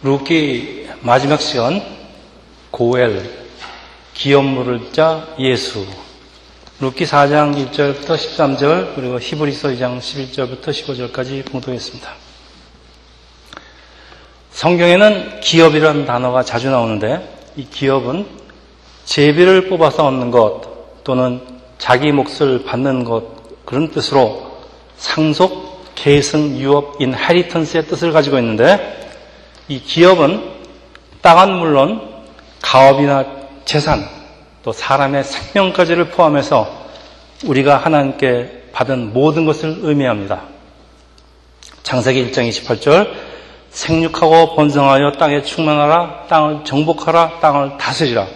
룻기 마지막 시간 고엘 기업 무를 자 예수 룻기 4장 1절부터 13절 그리고 히브리서 2장 11절부터 15절까지 공독했습니다. 성경에는 기업이라는 단어가 자주 나오는데 이 기업은 제비를 뽑아서 얻는 것 또는 자기 몫을 받는 것 그런 뜻으로 상속, 계승, 유업, inheritance의 뜻을 가지고 있는데 이 기업은 땅은 물론 가업이나 재산 또 사람의 생명까지를 포함해서 우리가 하나님께 받은 모든 것을 의미합니다. 창세기 1장 28절 생육하고 번성하여 땅에 충만하라 땅을 정복하라 땅을 다스리라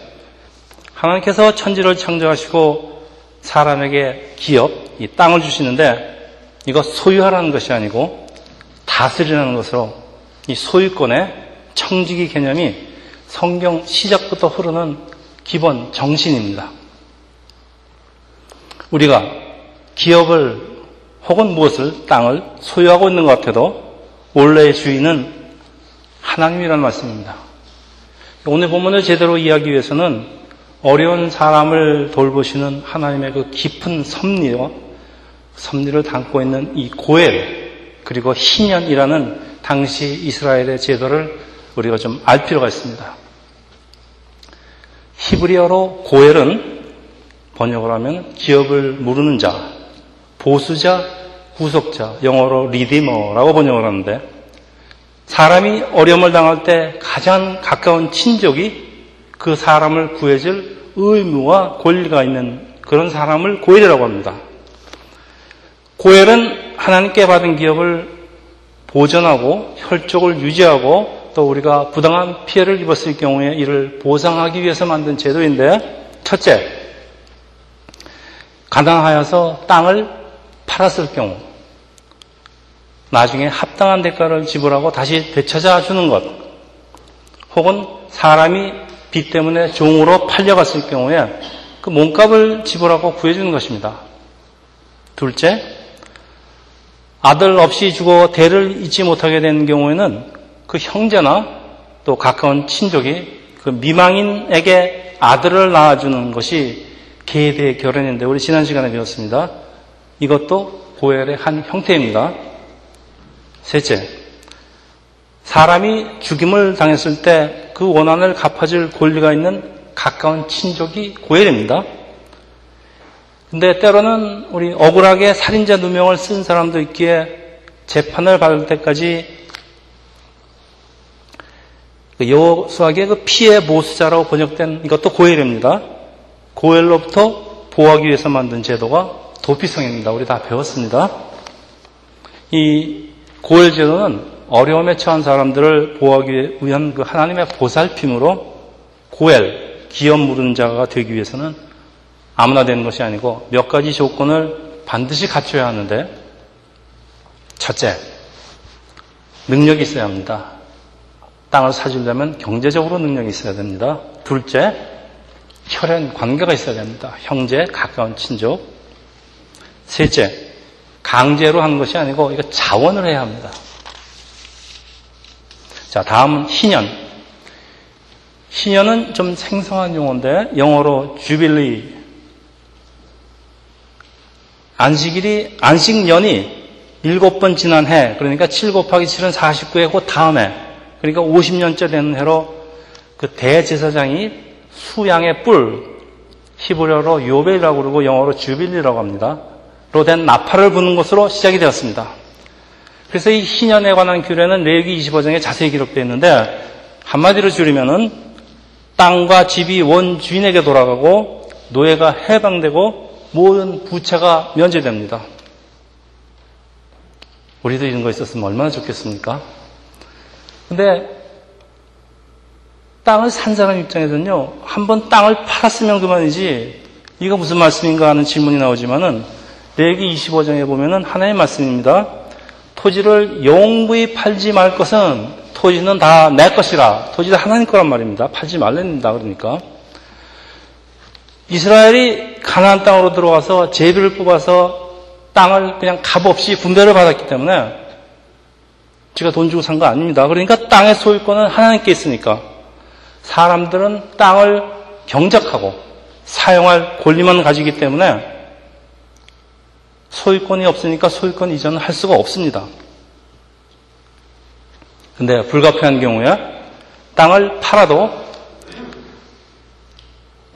하나님께서 천지를 창조하시고 사람에게 기업, 이 땅을 주시는데 이거 소유하라는 것이 아니고 다스리라는 것으로 이 소유권의 청지기 개념이 성경 시작부터 흐르는 기본 정신입니다. 우리가 기업을 혹은 무엇을 땅을 소유하고 있는 것 같아도 원래의 주인은 하나님이라는 말씀입니다. 오늘 본문을 제대로 이해하기 위해서는 어려운 사람을 돌보시는 하나님의 그 깊은 섭리와 섭리를 담고 있는 이 고엘 그리고 희년이라는 당시 이스라엘의 제도를 우리가 좀 알 필요가 있습니다. 히브리어로 고엘은 번역을 하면 기업을 모르는 자, 보수자, 구속자, 영어로 리디머라고 번역을 하는데 사람이 어려움을 당할 때 가장 가까운 친족이 그 사람을 구해줄 의무와 권리가 있는 그런 사람을 고엘이라고 합니다. 고엘은 하나님께 받은 기업을 보전하고 혈족을 유지하고 또 우리가 부당한 피해를 입었을 경우에 이를 보상하기 위해서 만든 제도인데 첫째, 가난하여서 땅을 팔았을 경우 나중에 합당한 대가를 지불하고 다시 되찾아 주는 것 혹은 사람이 빚 때문에 종으로 팔려갔을 경우에 그 몸값을 지불하고 구해주는 것입니다. 둘째, 아들 없이 죽어 대를 잊지 못하게 된 경우에는 그 형제나 또 가까운 친족이 그 미망인에게 아들을 낳아주는 것이 계대 결혼인데 우리 지난 시간에 배웠습니다. 이것도 고혈의 한 형태입니다. 셋째, 사람이 죽임을 당했을 때 그 원한을 갚아줄 권리가 있는 가까운 친족이 고혈입니다. 근데 때로는 우리 억울하게 살인자 누명을 쓴 사람도 있기에 재판을 받을 때까지 그 여호수아의 그 피해 보수자라고 번역된 이것도 고엘입니다. 고엘로부터 보호하기 위해서 만든 제도가 도피성입니다. 우리 다 배웠습니다. 이 고엘 제도는 어려움에 처한 사람들을 보호하기 위한 그 하나님의 보살핌으로 고엘, 기업 물은 자가 되기 위해서는 아무나 되는 것이 아니고 몇 가지 조건을 반드시 갖춰야 하는데 첫째, 능력이 있어야 합니다. 땅을 사주려면 경제적으로 능력이 있어야 됩니다. 둘째, 혈연 관계가 있어야 됩니다. 형제, 가까운 친족. 셋째, 강제로 하는 것이 아니고 이거 자원을 해야 합니다. 자, 다음은 희년. 희년은 좀 생성한 용어인데 영어로 주빌리. 안식일이 안식년이 일곱 번 지난 해 그러니까 7 곱하기 7은 49해 그 다음에 그러니까 50년째 되는 해로 그 대제사장이 수양의 뿔 히브리어로 요벨이라고 그러고 영어로 주빌리라고 합니다. 로 된 나팔을 부는 것으로 시작이 되었습니다. 그래서 이 희년에 관한 규례는 레기 25장에 자세히 기록되어 있는데 한마디로 줄이면은 땅과 집이 원 주인에게 돌아가고 노예가 해방되고 모든 부채가 면제됩니다. 우리도 이런 거 있었으면 얼마나 좋겠습니까? 근데 땅을 산 사람 입장에서는요, 한번 땅을 팔았으면 그만이지, 이거 무슨 말씀인가 하는 질문이 나오지만은, 레기 25장에 보면은 하나의 말씀입니다. 토지를 영구히 팔지 말 것은 토지는 다 내 것이라. 토지도 하나님 거란 말입니다. 팔지 말랍니다. 그러니까. 이스라엘이 가나안 땅으로 들어와서 제비를 뽑아서 땅을 그냥 값없이 분배를 받았기 때문에 제가 돈 주고 산 거 아닙니다. 그러니까 땅의 소유권은 하나님께 있으니까 사람들은 땅을 경작하고 사용할 권리만 가지기 때문에 소유권이 없으니까 소유권 이전을 할 수가 없습니다. 근데 불가피한 경우에 땅을 팔아도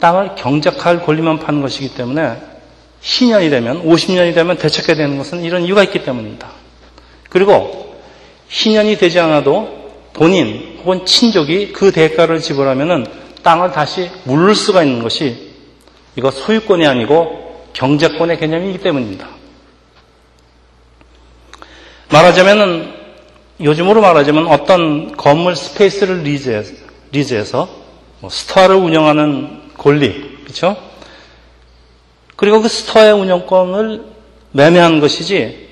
땅을 경작할 권리만 파는 것이기 때문에 10년이 되면 50년이 되면 되찾게 되는 것은 이런 이유가 있기 때문입니다. 그리고 10년이 되지 않아도 본인 혹은 친족이 그 대가를 지불하면은 땅을 다시 무를 수가 있는 것이 이거 소유권이 아니고 경작권의 개념이기 때문입니다. 말하자면은 요즘으로 말하자면 어떤 건물 space를 lease해서, 뭐 store를 운영하는 권리, 그렇죠? 그리고 그 store의 운영권을 매매하는 것이지,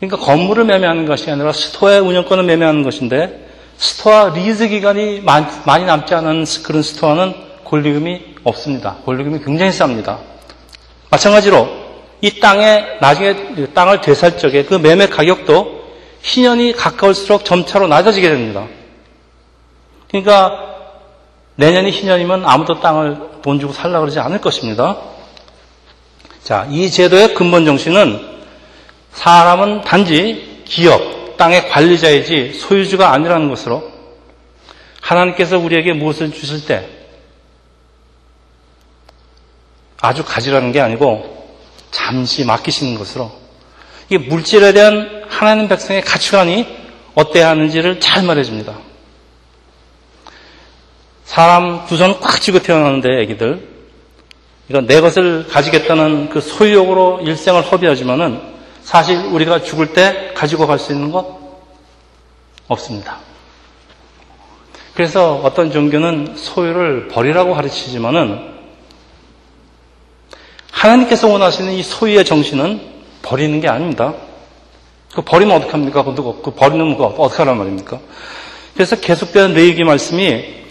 그러니까 건물을 매매하는 것이 아니라 store의 운영권을 매매하는 것인데, store lease 기간이 많이 남지 않은 그런 store는 권리금이 없습니다. 권리금이 굉장히 쌉니다. 마찬가지로 이 땅에 나중에 땅을 되살 적에 그 매매 가격도 10년이 가까울수록 점차로 낮아지게 됩니다. 그러니까 내년이 10년이면 아무도 땅을 돈 주고 살라 그러지 않을 것입니다. 자, 이 제도의 근본 정신은 사람은 단지 기업, 땅의 관리자이지 소유주가 아니라는 것으로 하나님께서 우리에게 무엇을 주실 때 아주 가지라는 게 아니고 잠시 맡기시는 것으로 이게 물질에 대한 하나님 백성의 가치관이 어때야 하는지를 잘 말해줍니다. 사람 두 손 꽉 쥐고 태어나는데 애기들 이건 내 것을 가지겠다는 그 소유욕으로 일생을 허비하지만은 사실 우리가 죽을 때 가지고 갈 수 있는 것 없습니다. 그래서 어떤 종교는 소유를 버리라고 가르치지만은 하나님께서 원하시는 이 소유의 정신은 버리는 게 아닙니다. 그 버리면 어떡합니까? 그 버리는 거 어떻게 하란 말입니까? 그래서 계속되는 레이기 말씀이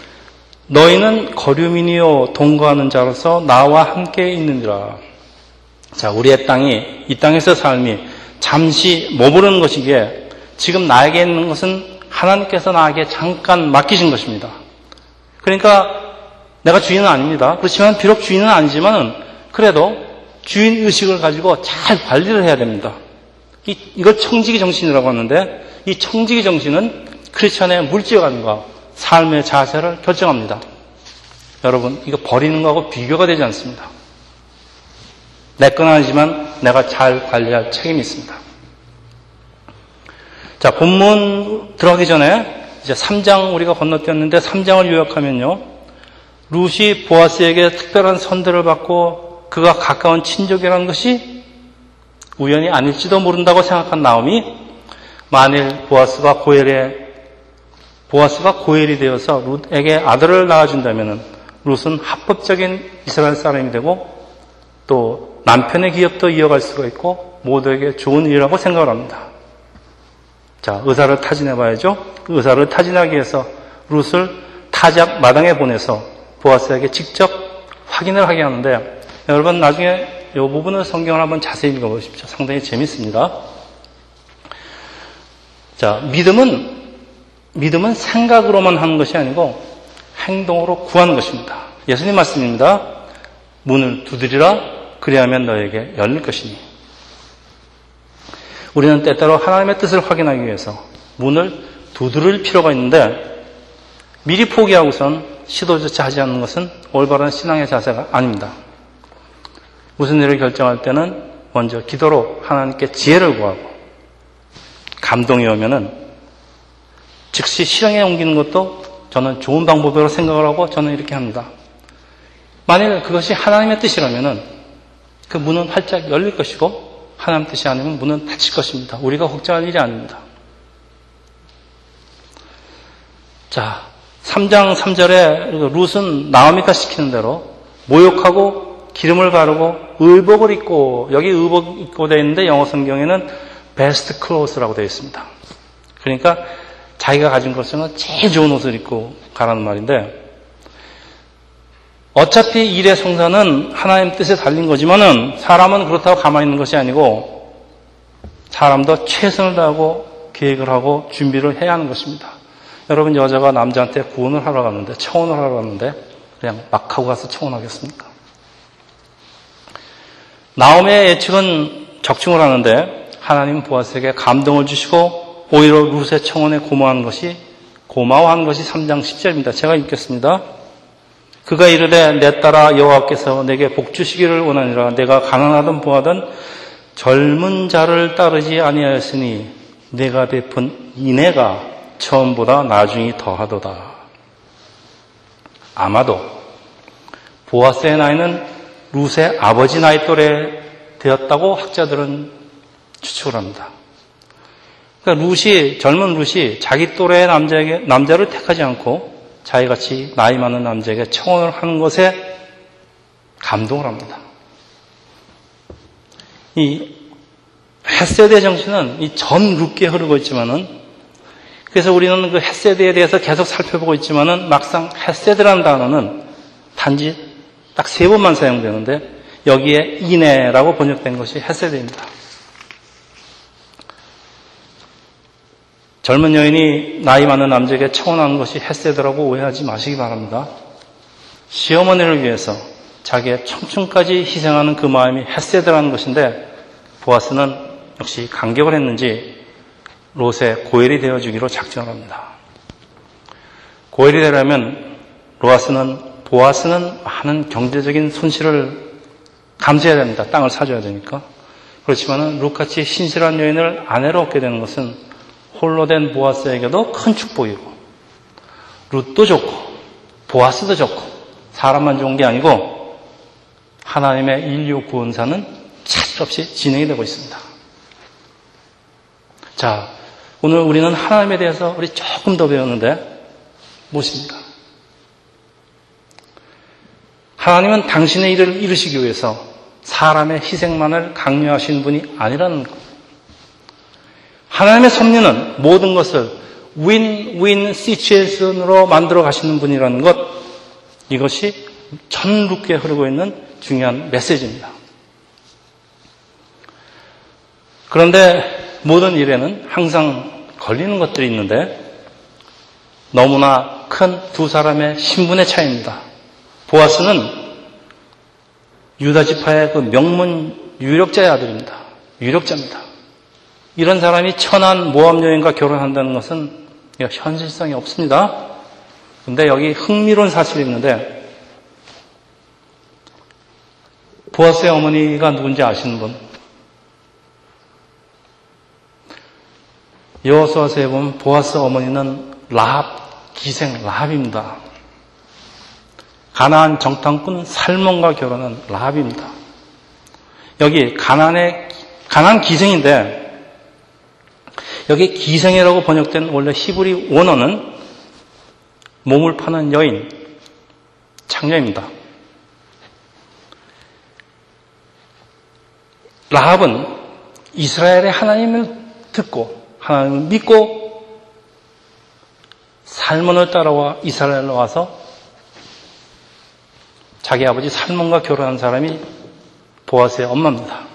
너희는 거류민이요 동거하는 자로서 나와 함께 있느니라. 자, 우리의 땅이 이 땅에서 삶이 잠시 머무르는 것이기에 지금 나에게 있는 것은 하나님께서 나에게 잠깐 맡기신 것입니다. 그러니까 내가 주인은 아닙니다. 그렇지만 비록 주인은 아니지만은 그래도 주인 의식을 가지고 잘 관리를 해야 됩니다. 이, 이걸 청지기 정신이라고 하는데 이 청지기 정신은 크리스천의 물질관과 삶의 자세를 결정합니다. 여러분, 이거 버리는 거하고 비교가 되지 않습니다. 내 건 아니지만 내가 잘 관리할 책임이 있습니다. 자, 본문 들어가기 전에 이제 3장 우리가 건너뛰었는데 3장을 요약하면요. 루시 보아스에게 특별한 선대를 받고 그가 가까운 친족이라는 것이 우연이 아닐지도 모른다고 생각한 나옴이 만일 보아스가 고엘에 보아스가 고엘이 되어서 룻에게 아들을 낳아준다면 룻은 합법적인 이스라엘 사람이 되고 또 남편의 기업도 이어갈 수가 있고 모두에게 좋은 일이라고 생각을 합니다. 자, 의사를 타진해 봐야죠. 의사를 타진하기 위해서 룻을 타작 마당에 보내서 보아스에게 직접 확인을 하게 하는데 여러분 나중에 이 부분을 성경을 한번 자세히 읽어보십시오. 상당히 재밌습니다. 자, 믿음은 믿음은 생각으로만 하는 것이 아니고 행동으로 구하는 것입니다. 예수님 말씀입니다. 문을 두드리라 그리하면 너에게 열릴 것이니. 우리는 때때로 하나님의 뜻을 확인하기 위해서 문을 두드릴 필요가 있는데 미리 포기하고선 시도조차 하지 않는 것은 올바른 신앙의 자세가 아닙니다. 무슨 일을 결정할 때는 먼저 기도로 하나님께 지혜를 구하고 감동이 오면은 즉시 실행에 옮기는 것도 저는 좋은 방법으로 생각을 하고 저는 이렇게 합니다. 만일 그것이 하나님의 뜻이라면은 그 문은 활짝 열릴 것이고 하나님 뜻이 아니면 문은 닫힐 것입니다. 우리가 걱정할 일이 아닙니다. 자, 3장 3절에 룻은 나오미가 시키는 대로 모욕하고 기름을 바르고 의복을 입고 여기 의복 입고 되어 있는데 영어 성경에는 베스트 클로스라고 되어 있습니다. 그러니까 자기가 가진 것은 제일 좋은 옷을 입고 가라는 말인데 어차피 일의 성사는 하나님 뜻에 달린 거지만은 사람은 그렇다고 가만히 있는 것이 아니고 사람도 최선을 다하고 계획을 하고 준비를 해야 하는 것입니다. 여러분 여자가 남자한테 구원을 하러 갔는데 청혼을 하러 갔는데 그냥 막 하고 가서 청혼하겠습니까? 나옴의 예측은 적중을 하는데 하나님 보아스에게 감동을 주시고 오히려 룻의 청혼에 고마워한 것이 고마워한 것이 3장 10절입니다. 제가 읽겠습니다. 그가 이르되 내 딸아 여호와께서 내게 복 주시기를 원하니라 내가 가난하든 부하든 젊은 자를 따르지 아니하였으니 내가 베푼 인애가 처음보다 나중이 더하도다. 아마도 보아스의 나이는 룻의 아버지 나이 또래 되었다고 학자들은 추측을 합니다. 그러니까 룻이 젊은 룻이 자기 또래의 남자에게 남자를 택하지 않고 자기같이 나이 많은 남자에게 청혼을 하는 것에 감동을 합니다. 이 헤세대 정신은 이전 룻게 흐르고 있지만은 그래서 우리는 그 헤세드에 대해서 계속 살펴보고 있지만은 막상 헤세드라는 단어는 단지 딱 세 번만 사용되는데 여기에 이내라고 번역된 것이 헤세드입니다. 젊은 여인이 나이 많은 남자에게 청혼한 것이 헤세드라고 오해하지 마시기 바랍니다. 시어머니를 위해서 자기의 청춘까지 희생하는 그 마음이 헤세드라는 것인데 보아스는 역시 감격을 했는지 롯의 고엘이 되어주기로 작정합니다. 고엘이 되려면 로아스는 보아스는 많은 경제적인 손실을 감수해야 됩니다. 땅을 사줘야 되니까. 그렇지만은 룩같이 신실한 여인을 아내로 얻게 되는 것은 홀로 된 보아스에게도 큰 축복이고 룻도 좋고 보아스도 좋고 사람만 좋은 게 아니고 하나님의 인류 구원사는 차질 없이 진행이 되고 있습니다. 자, 오늘 우리는 하나님에 대해서 우리 조금 더 배웠는데 무엇입니까? 하나님은 당신의 일을 이루시기 위해서 사람의 희생만을 강요하신 분이 아니라는 것. 하나님의 섭리는 모든 것을 윈윈 시츄에이션으로 만들어 가시는 분이라는 것. 이것이 전국에 흐르고 있는 중요한 메시지입니다. 그런데 모든 일에는 항상 걸리는 것들이 있는데 너무나 큰 두 사람의 신분의 차이입니다. 보아스는 유다 지파의 그 명문 유력자의 아들입니다. 유력자입니다. 이런 사람이 천한 모함 여인과 결혼한다는 것은 현실성이 없습니다. 근데 여기 흥미로운 사실이 있는데 보아스의 어머니가 누군지 아시는 분? 여호수아서에 보면 보아스 어머니는 라합 기생 라합입니다. 가나안 정탐꾼 살몬과 결혼한 라합입니다. 여기 가난의 가난 기생인데 여기 기생이라고 번역된 원래 히브리 원어는 몸을 파는 여인 창녀입니다. 라합은 이스라엘의 하나님을 듣고 하나님을 믿고 살몬을 따라와 이스라엘로 와서 자기 아버지 살몬과 결혼한 사람이 보아스의 엄마입니다.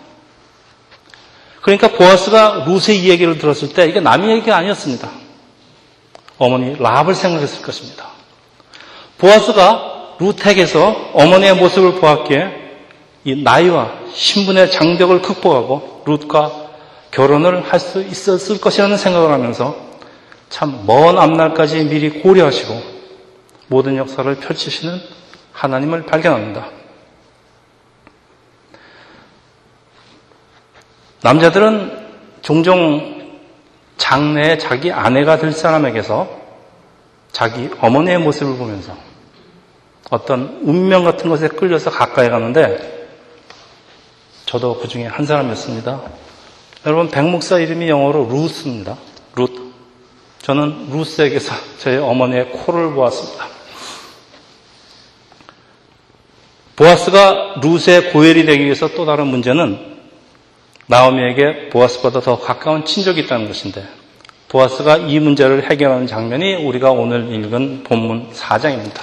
그러니까 보아스가 루스의 이야기를 들었을 때 이게 남의 얘기가 아니었습니다. 어머니 라합을 생각했을 것입니다. 보아스가 루텍에서 어머니의 모습을 보았기에 이 나이와 신분의 장벽을 극복하고 룻과 결혼을 할 수 있었을 것이라는 생각을 하면서 참 먼 앞날까지 미리 고려하시고 모든 역사를 펼치시는 하나님을 발견합니다. 남자들은 종종 장래에 자기 아내가 될 사람에게서 자기 어머니의 모습을 보면서 어떤 운명 같은 것에 끌려서 가까이 가는데 저도 그 중에 한 사람이었습니다. 여러분, 백목사 이름이 영어로 루스입니다. 룻. 저는 루스에게서 저희 어머니의 코를 보았습니다. 보아스가 루스의 고열이 되기 위해서 또 다른 문제는 나오미에게 보아스보다 더 가까운 친족이 있다는 것인데 보아스가 이 문제를 해결하는 장면이 우리가 오늘 읽은 본문 4장입니다.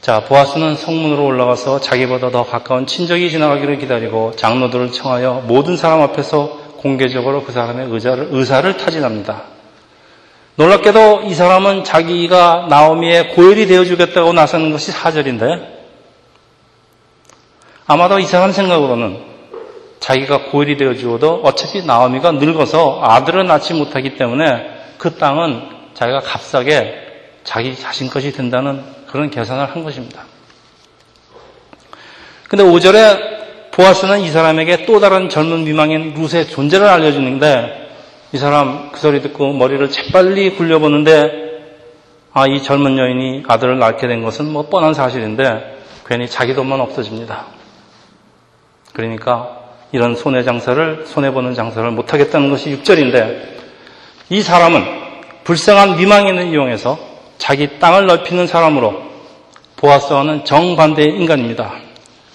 자, 보아스는 성문으로 올라가서 자기보다 더 가까운 친족이 지나가기를 기다리고 장로들을 청하여 모든 사람 앞에서 공개적으로 그 사람의 의사를, 의사를 타진합니다. 놀랍게도 이 사람은 자기가 나오미의 고열이 되어주겠다고 나서는 것이 사절인데 아마도 이 사람 생각으로는 자기가 고열이 되어 주어도 어차피 나오미가 늙어서 아들을 낳지 못하기 때문에 그 땅은 자기가 값싸게 자기 자신 것이 된다는 그런 계산을 한 것입니다. 근데 5절에 보아스는 이 사람에게 또 다른 젊은 미망인 룻의 존재를 알려주는데 이 사람 그 소리 듣고 머리를 재빨리 굴려보는데 아, 이 젊은 여인이 아들을 낳게 된 것은 뭐 뻔한 사실인데 괜히 자기 돈만 없어집니다. 그러니까 이런 손해 장사를, 손해 보는 장사를 못 하겠다는 것이 6절인데 이 사람은 불쌍한 미망인을 이용해서 자기 땅을 넓히는 사람으로 보아스와는 정반대의 인간입니다.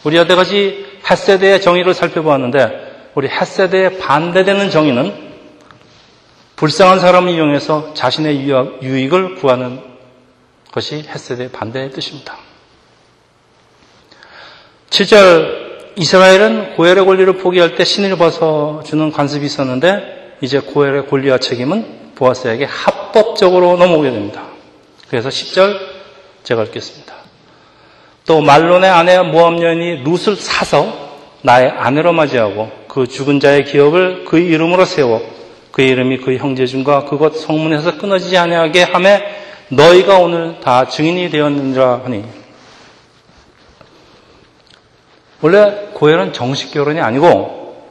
우리 여태까지 햇세대의 정의를 살펴보았는데 우리 햇세대에 반대되는 정의는 불쌍한 사람을 이용해서 자신의 유익을 구하는 것이 햇세대의 반대의 뜻입니다. 7절 이스라엘은 고엘의 권리를 포기할 때 신을 벗어주는 관습이 있었는데 이제 고엘의 권리와 책임은 보아스에게 합법적으로 넘어오게 됩니다. 그래서 10절 제가 읽겠습니다. 또 말론의 아내 모함 여인이 룻을 사서 나의 아내로 맞이하고 그 죽은 자의 기억을 그의 이름으로 세워 그의 이름이 그의 형제중과 그곳 성문에서 끊어지지 아니하게 함에 너희가 오늘 다 증인이 되었느니라 하니 원래 고혈은 정식 결혼이 아니고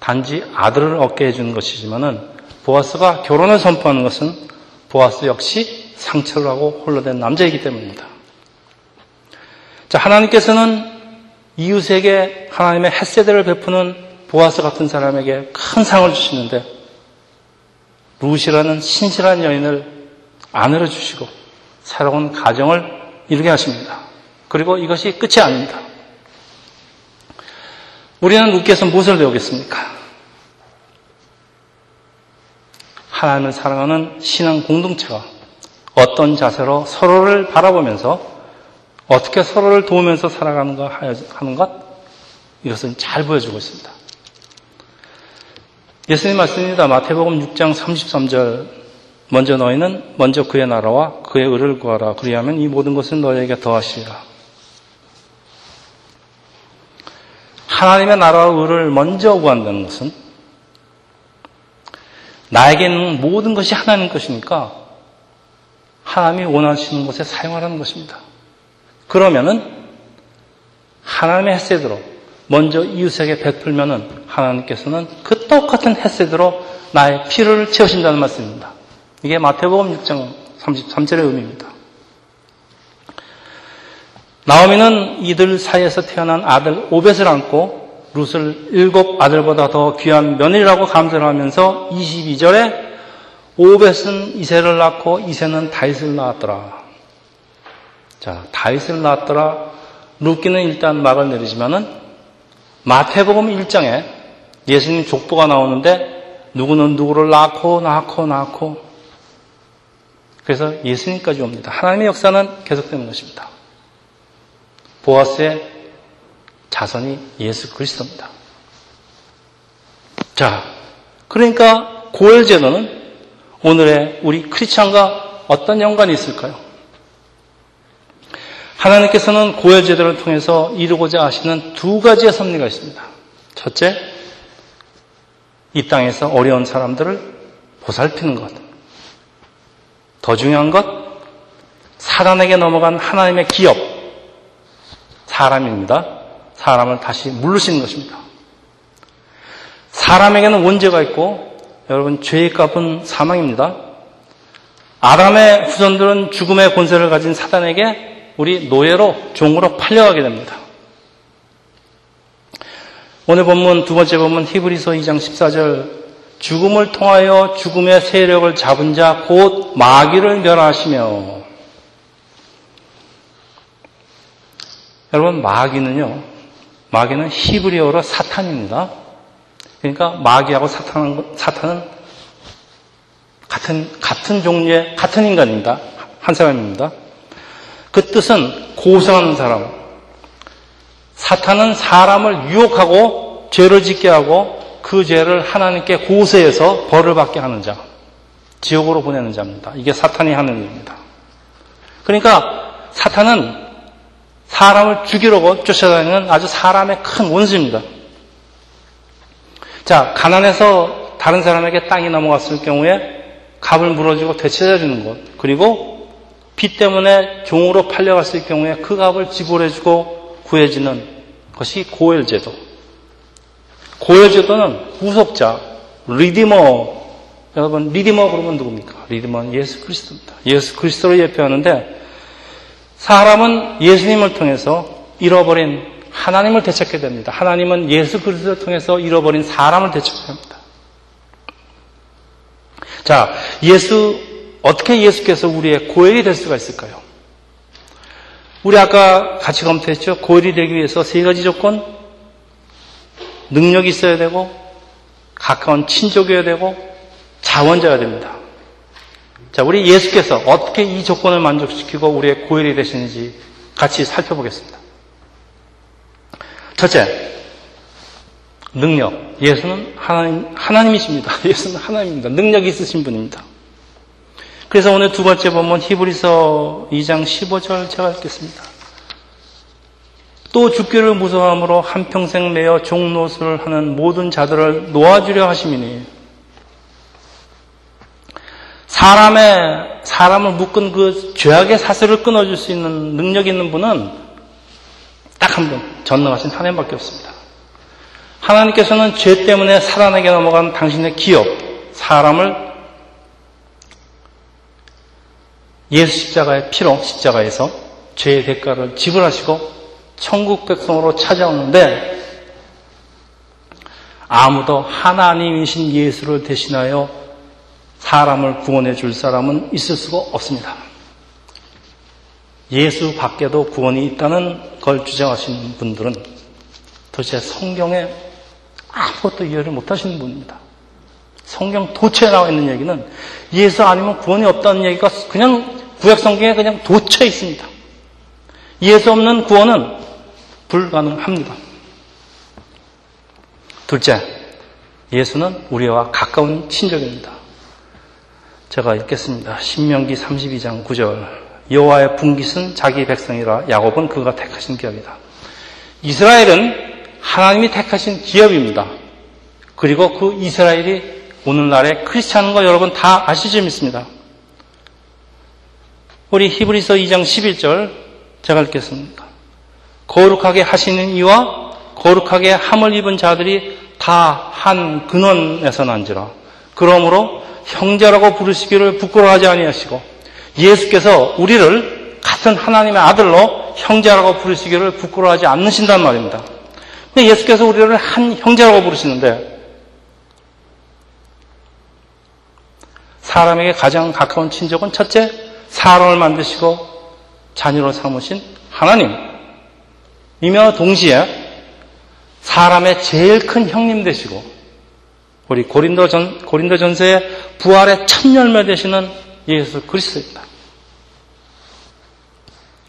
단지 아들을 얻게 해주는 것이지만은 보아스가 결혼을 선포하는 것은 보아스 역시 상처를 하고 홀로 된 남자이기 때문입니다. 자, 하나님께서는 이웃에게 하나님의 햇세대를 베푸는 보아스 같은 사람에게 큰 상을 주시는데 루시라는 신실한 여인을 아내로 주시고 새로운 가정을 이루게 하십니다. 그리고 이것이 끝이 아닙니다. 우리는 누께서 무엇을 배우겠습니까? 하나님을 사랑하는 신앙 공동체가 어떤 자세로 서로를 바라보면서 어떻게 서로를 도우면서 살아가는가 하는 것, 이것은 잘 보여주고 있습니다. 예수님 말씀입니다. 마태복음 6장 33절. 먼저 너희는 먼저 그의 나라와 그의 의를 구하라. 그리하면 이 모든 것은 너희에게 더하시리라. 하나님의 나라와 의를 먼저 구한다는 것은 나에게는 모든 것이 하나님 것이니까 하나님이 원하시는 것에 사용하라는 것입니다. 그러면은 하나님의 햇세대로 먼저 이웃에게 베풀면은 하나님께서는 그 똑같은 햇세대로 나의 피를 채우신다는 말씀입니다. 이게 마태복음 6장 33절의 의미입니다. 나오미는 이들 사이에서 태어난 아들 오벳을 안고 룻을 일곱 아들보다 더 귀한 며느리라고 감사를 하면서 22절에 오벳은 이세를 낳고 이세는 다윗을 낳았더라. 자, 다윗을 낳았더라. 룻기는 일단 막을 내리지만은 마태복음 1장에 예수님 족보가 나오는데 누구는 누구를 낳고 낳고 낳고 그래서 예수님까지 옵니다. 하나님의 역사는 계속되는 것입니다. 보아스의 자손이 예수 그리스도입니다. 자, 그러니까 고열 제도는 오늘의 우리 크리스찬과 어떤 연관이 있을까요? 하나님께서는 고열 제도를 통해서 이루고자 하시는 두 가지의 섭리가 있습니다. 첫째, 이 땅에서 어려운 사람들을 보살피는 것. 더 중요한 것, 사단에게 넘어간 하나님의 기업, 사람입니다. 사람을 다시 물르시는 것입니다. 사람에게는 원죄가 있고 여러분 죄의 값은 사망입니다. 아담의 후손들은 죽음의 권세를 가진 사단에게 우리 노예로 종으로 팔려가게 됩니다. 오늘 본문 두 번째 본문 히브리서 2장 14절 죽음을 통하여 죽음의 세력을 잡은 자 곧 마귀를 멸하시며 여러분 마귀는요 마귀는 히브리어로 사탄입니다. 그러니까 마귀하고 사탄은, 사탄은 같은, 같은 종류의, 같은 인간입니다. 한 사람입니다. 그 뜻은 고생하는 사람. 사탄은 사람을 유혹하고 죄를 짓게 하고 그그 죄를 하나님께 고소해서 벌을 받게 하는 자, 지옥으로 보내는 자입니다. 이게 사탄이 하는 일입니다. 그러니까 사탄은 사람을 죽이려고 쫓아다니는 아주 사람의 큰 원수입니다. 자, 가난해서 다른 사람에게 땅이 넘어갔을 경우에 값을 물어주고 되찾아 주는 것, 그리고 빚 때문에 종으로 팔려갔을 경우에 그 값을 지불해주고 구해지는 것이 고엘제도. 고엘제도는 후속자, 리디머. 여러분, 리디머 그러면 누굽니까? 리디머는 예수 그리스도입니다. 예수 그리스도를 예표하는데 사람은 예수님을 통해서 잃어버린 하나님을 되찾게 됩니다. 하나님은 예수 그리스도를 통해서 잃어버린 사람을 되찾게 됩니다. 자, 예수, 어떻게 예수께서 우리의 고엘이 될 수가 있을까요? 우리 아까 같이 검토했죠? 고엘이 되기 위해서 세 가지 조건. 능력이 있어야 되고, 가까운 친족이어야 되고, 자원자여야 됩니다. 자, 우리 예수께서 어떻게 이 조건을 만족시키고 우리의 고엘이 되시는지 같이 살펴보겠습니다. 첫째, 능력. 예수는 하나님, 하나님이십니다. 예수는 하나님입니다. 능력이 있으신 분입니다. 그래서 오늘 두 번째 본문 히브리서 2장 15절 제가 읽겠습니다. 또 죽기를 무서함으로 한평생 매어 종노릇을 하는 모든 자들을 놓아주려 하심이니 사람의 사람을 묶은 그 죄악의 사슬을 끊어줄 수 있는 능력 있는 분은 딱 한 분, 전능하신 하나님밖에 없습니다. 하나님께서는 죄 때문에 살아나게 넘어간 당신의 기업, 사람을 예수 십자가의 피로 십자가에서 죄의 대가를 지불하시고 천국 백성으로 찾아오는데 아무도 하나님이신 예수를 대신하여 사람을 구원해 줄 사람은 있을 수가 없습니다. 예수 밖에도 구원이 있다는 걸 주장하시는 분들은 도대체 성경에 아무것도 이해를 못 하시는 분입니다. 성경 도처에 나와 있는 얘기는 예수 아니면 구원이 없다는 얘기가 그냥 구약 성경에 그냥 도처에 있습니다. 예수 없는 구원은 불가능합니다. 둘째, 예수는 우리와 가까운 친족입니다. 제가 읽겠습니다. 신명기 32장 9절. 여호와의 분깃은 자기 백성이라 야곱은 그가 택하신 기업이다. 이스라엘은 하나님이 택하신 기업입니다. 그리고 그 이스라엘이 오늘날의 크리스찬인 거 여러분 다 아시죠? 믿습니다. 우리 히브리서 2장 11절 제가 읽겠습니다. 거룩하게 하시는 이와 거룩하게 함을 입은 자들이 다 한 근원에서 난지라. 그러므로 형제라고 부르시기를 부끄러워하지 아니하시고 예수께서 우리를 같은 하나님의 아들로 형제라고 부르시기를 부끄러워하지 않으신단 말입니다. 예수께서 우리를 한 형제라고 부르시는데 사람에게 가장 가까운 친족은 첫째, 사람을 만드시고 자녀로 삼으신 하나님이며 동시에 사람의 제일 큰 형님 되시고 우리 고린도 전 고린도 전서의 부활의 첫 열매 되시는 예수 그리스도입니다.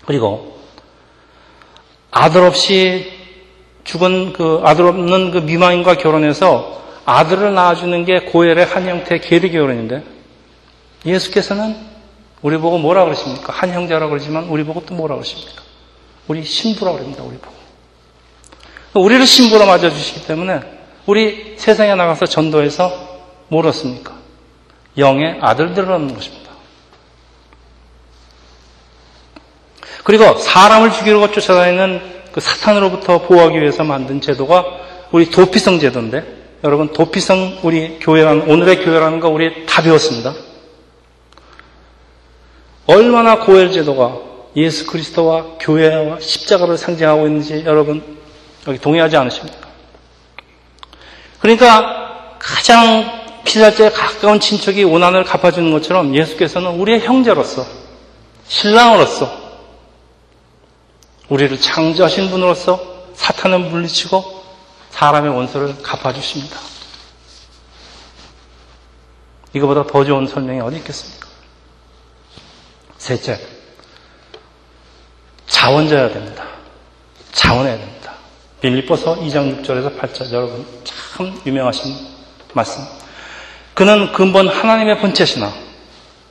그리고 아들 없이 죽은 그 아들 없는 그 미망인과 결혼해서 아들을 낳아주는 게 고엘의 한 형태의 계리 결혼인데 예수께서는 우리 보고 뭐라 그러십니까? 한 형제라고 그러지만 우리 보고 또 뭐라 그러십니까? 우리 신부라고 그럽니다. 우리 보고. 우리를 신부로 맞아주시기 때문에 우리 세상에 나가서 전도해서 뭐었습니까 영의 아들들을 얻는 것입니다. 그리고 사람을 죽이려고 쫓아다니는 그 사탄으로부터 보호하기 위해서 만든 제도가 우리 도피성 제도인데 여러분 도피성 우리 교회라는 오늘의 교회라는 거 우리 다 배웠습니다. 얼마나 고엘 제도가 예수 그리스도와 교회와 십자가를 상징하고 있는지 여러분 여기 동의하지 않으십니까? 그러니까 가장 피살자에 가까운 친척이 원한을 갚아주는 것처럼 예수께서는 우리의 형제로서 신랑으로서 우리를 창조하신 분으로서 사탄을 물리치고 사람의 원수를 갚아주십니다. 이거보다 더 좋은 설명이 어디 있겠습니까? 셋째, 자원자여야 됩니다. 자원해야 됩니다. 빌립보서 2장 6절에서 8절 여러분 참 유명하신 말씀. 그는 근본 하나님의 본체시나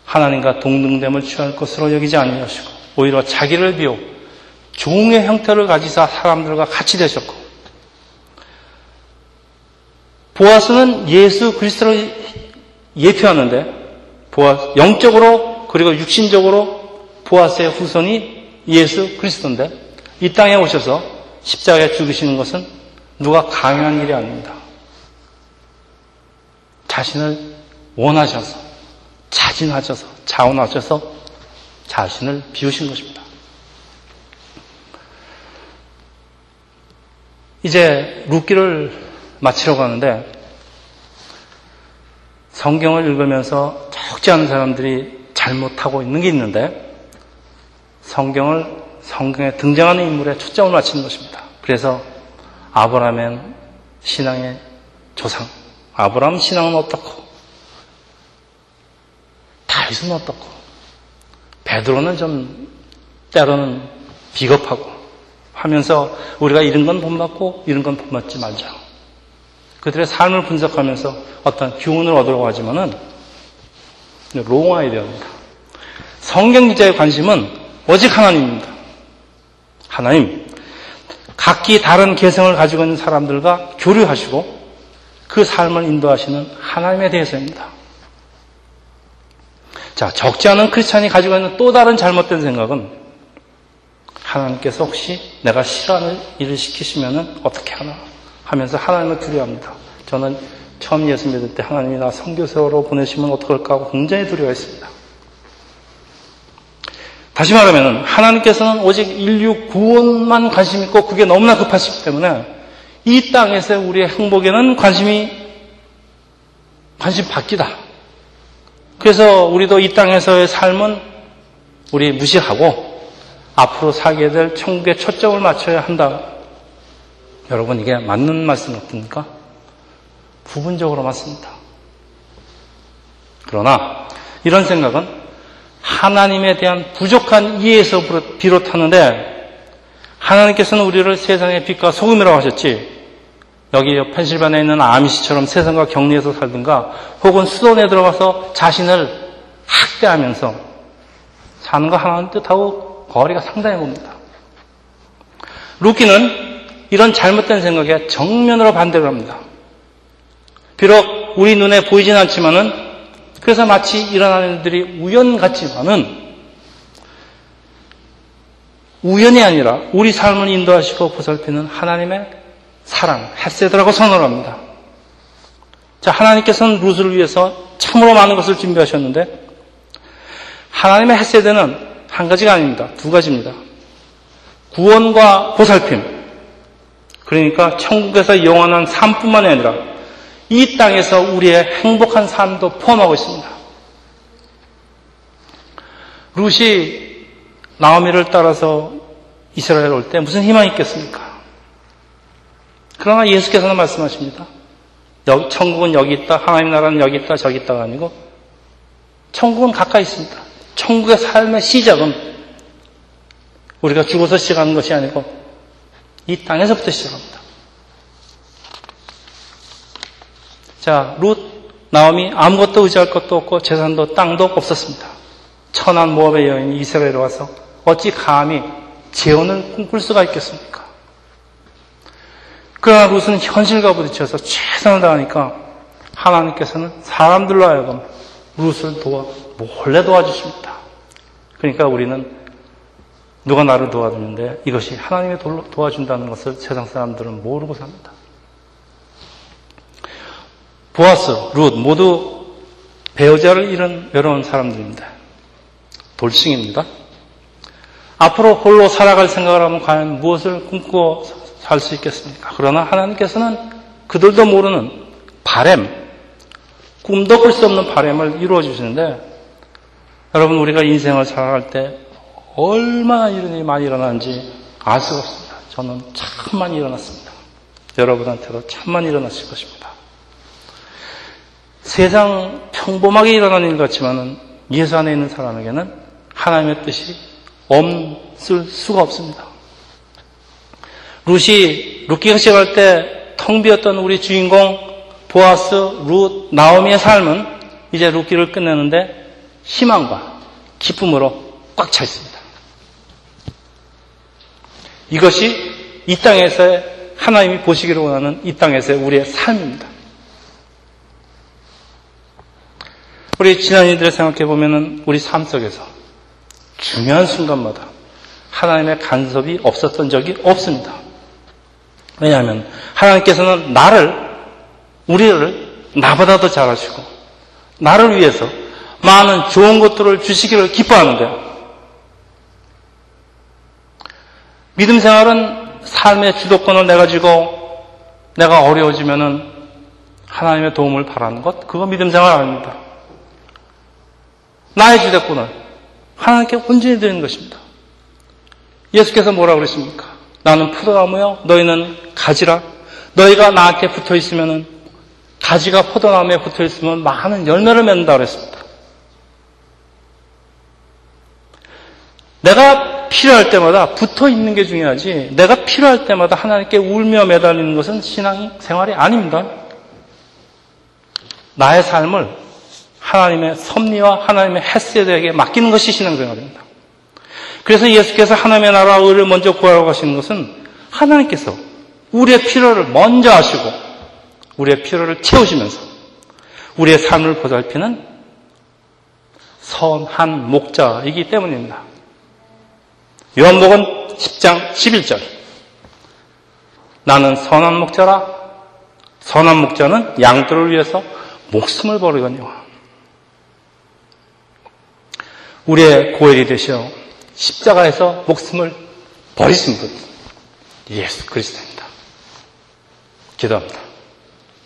하나님과 동등됨을 취할 것으로 여기지 아니하시고 오히려 자기를 비워 종의 형태를 가지사 사람들과 같이 되셨고 보아스는 예수 그리스도를 예표하는데 보아 영적으로 그리고 육신적으로 보아스의 후손이 예수 그리스도인데 이 땅에 오셔서 십자가에 죽으시는 것은 누가 강요한 일이 아닙니다. 자신을 원하셔서 자진하셔서 자원하셔서 자신을 비우신 것입니다. 이제 룻기를 마치려고 하는데 성경을 읽으면서 적지 않은 사람들이 잘못하고 있는 게 있는데 성경을 성경에 등장하는 인물에 초점을 맞추는 것입니다. 그래서 아브라함은 신앙의 조상, 아브라함 신앙은 어떻고 다윗은 어떻고 베드로는 좀 때로는 비겁하고 하면서 우리가 이런 건 본받고 이런 건 본받지 말자. 그들의 삶을 분석하면서 어떤 교훈을 얻으려고 하지만은 롱아이디어입니다. 성경 기자의 관심은 오직 하나님입니다. 하나님. 각기 다른 개성을 가지고 있는 사람들과 교류하시고 그 삶을 인도하시는 하나님에 대해서입니다. 자, 적지 않은 크리스찬이 가지고 있는 또 다른 잘못된 생각은 하나님께서 혹시 내가 싫어하는 일을 시키시면 어떻게 하나 하면서 하나님을 두려워합니다. 저는 처음 예수 믿을 때 하나님이 나 선교사로 보내시면 어떡할까 하고 굉장히 두려워했습니다. 다시 말하면 하나님께서는 오직 인류 구원만 관심 있고 그게 너무나 급하시기 때문에 이 땅에서 우리의 행복에는 관심이 관심 바뀌다. 그래서 우리도 이 땅에서의 삶은 우리 무시하고 앞으로 살게 될 천국에 초점을 맞춰야 한다. 여러분, 이게 맞는 말씀 같습니까? 부분적으로 맞습니다. 그러나 이런 생각은 하나님에 대한 부족한 이해에서 비롯하는데 하나님께서는 우리를 세상의 빛과 소금이라고 하셨지 여기 펜실반에 있는 아미시처럼 세상과 격리해서 살든가 혹은 수도에 들어가서 자신을 학대하면서 사는 거 하나님 뜻하고 거리가 상당히 봅니다. 루키는 이런 잘못된 생각에 정면으로 반대를 합니다. 비록 우리 눈에 보이진 않지만은 그래서 마치 일어나는 일들이 우연 같지만은 우연이 아니라 우리 삶을 인도하시고 보살피는 하나님의 사랑, 햇세드라고 선언을 합니다. 자, 하나님께서는 루스를 위해서 참으로 많은 것을 준비하셨는데 하나님의 햇세드는 한 가지가 아닙니다. 두 가지입니다. 구원과 보살핌. 그러니까 천국에서 영원한 삶뿐만 아니라 이 땅에서 우리의 행복한 삶도 포함하고 있습니다. 룻이 나오미를 따라서 이스라엘 올 때 무슨 희망이 있겠습니까? 그러나 예수께서는 말씀하십니다. 천국은 여기 있다, 하나님 나라는 여기 있다, 저기 있다가 아니고 천국은 가까이 있습니다. 천국의 삶의 시작은 우리가 죽어서 시작하는 것이 아니고 이 땅에서부터 시작합니다. 자, 룻, 나옴이 아무것도 의지할 것도 없고 재산도 땅도 없었습니다. 천한 모압의 여인이 이스라엘에 와서 어찌 감히 재혼을 꿈꿀 수가 있겠습니까? 그러나 룻은 현실과 부딪혀서 최선을 다하니까 하나님께서는 사람들로 하여금 룻을 도와 몰래 도와주십니다. 그러니까 우리는 누가 나를 도와주는데 이것이 하나님이 도와준다는 것을 세상 사람들은 모르고 삽니다. 보아스, 룻 모두 배우자를 잃은 외로운 사람들입니다. 돌싱입니다. 앞으로 홀로 살아갈 생각을 하면 과연 무엇을 꿈꾸고 살수 있겠습니까? 그러나 하나님께서는 그들도 모르는 바램, 꿈도 꿀 수 없는 바램을 이루어 주시는데 여러분 우리가 인생을 살아갈 때 얼마나 이런 일이 많이 일어나는지 알 수가 없습니다. 저는 참 많이 일어났습니다. 여러분한테도 참 많이 일어났을 것입니다. 세상 평범하게 일어나는 일 같지만은 예수 안에 있는 사람에게는 하나님의 뜻이 없을 수가 없습니다. 룻이 룻기가 시작할 때 텅 비었던 우리 주인공 보아스, 룻, 나오미의 삶은 이제 룻기를 끝내는데 희망과 기쁨으로 꽉 차 있습니다. 이것이 이 땅에서의 하나님이 보시기를 원하는 이 땅에서의 우리의 삶입니다. 우리 지난 일들을 생각해 보면은 우리 삶 속에서 중요한 순간마다 하나님의 간섭이 없었던 적이 없습니다. 왜냐하면 하나님께서는 나를 우리를 나보다 더 잘하시고 나를 위해서 많은 좋은 것들을 주시기를 기뻐하는데요. 믿음 생활은 삶의 주도권을 내 가지고 내가 어려워지면은 하나님의 도움을 바라는 것, 그거 믿음 생활 아닙니다. 나의 주도권을 하나님께 온전히 드리는 것입니다. 예수께서 뭐라 그러십니까? 나는 포도나무요, 너희는 가지라. 너희가 나한테 붙어 있으면은 가지가 포도나무에 붙어 있으면 많은 열매를 맺는다 그랬습니다. 내가 필요할 때마다 붙어 있는 게 중요하지, 내가 필요할 때마다 하나님께 울며 매달리는 것은 신앙 생활이 아닙니다. 나의 삶을 하나님의 섭리와 하나님의 햇세에게 맡기는 것이 신앙생활입니다. 그래서 예수께서 하나님의 나라와 의를 먼저 구하라고 하시는 것은 하나님께서 우리의 필요를 먼저 아시고 우리의 필요를 채우시면서 우리의 삶을 보살피는 선한 목자이기 때문입니다. 요한복음 10장 11절 나는 선한 목자라 선한 목자는 양들을 위해서 목숨을 버리거니와 우리의 고엘이 되시어 십자가에서 목숨을 버리신 분 예수 그리스도입니다. 기도합니다.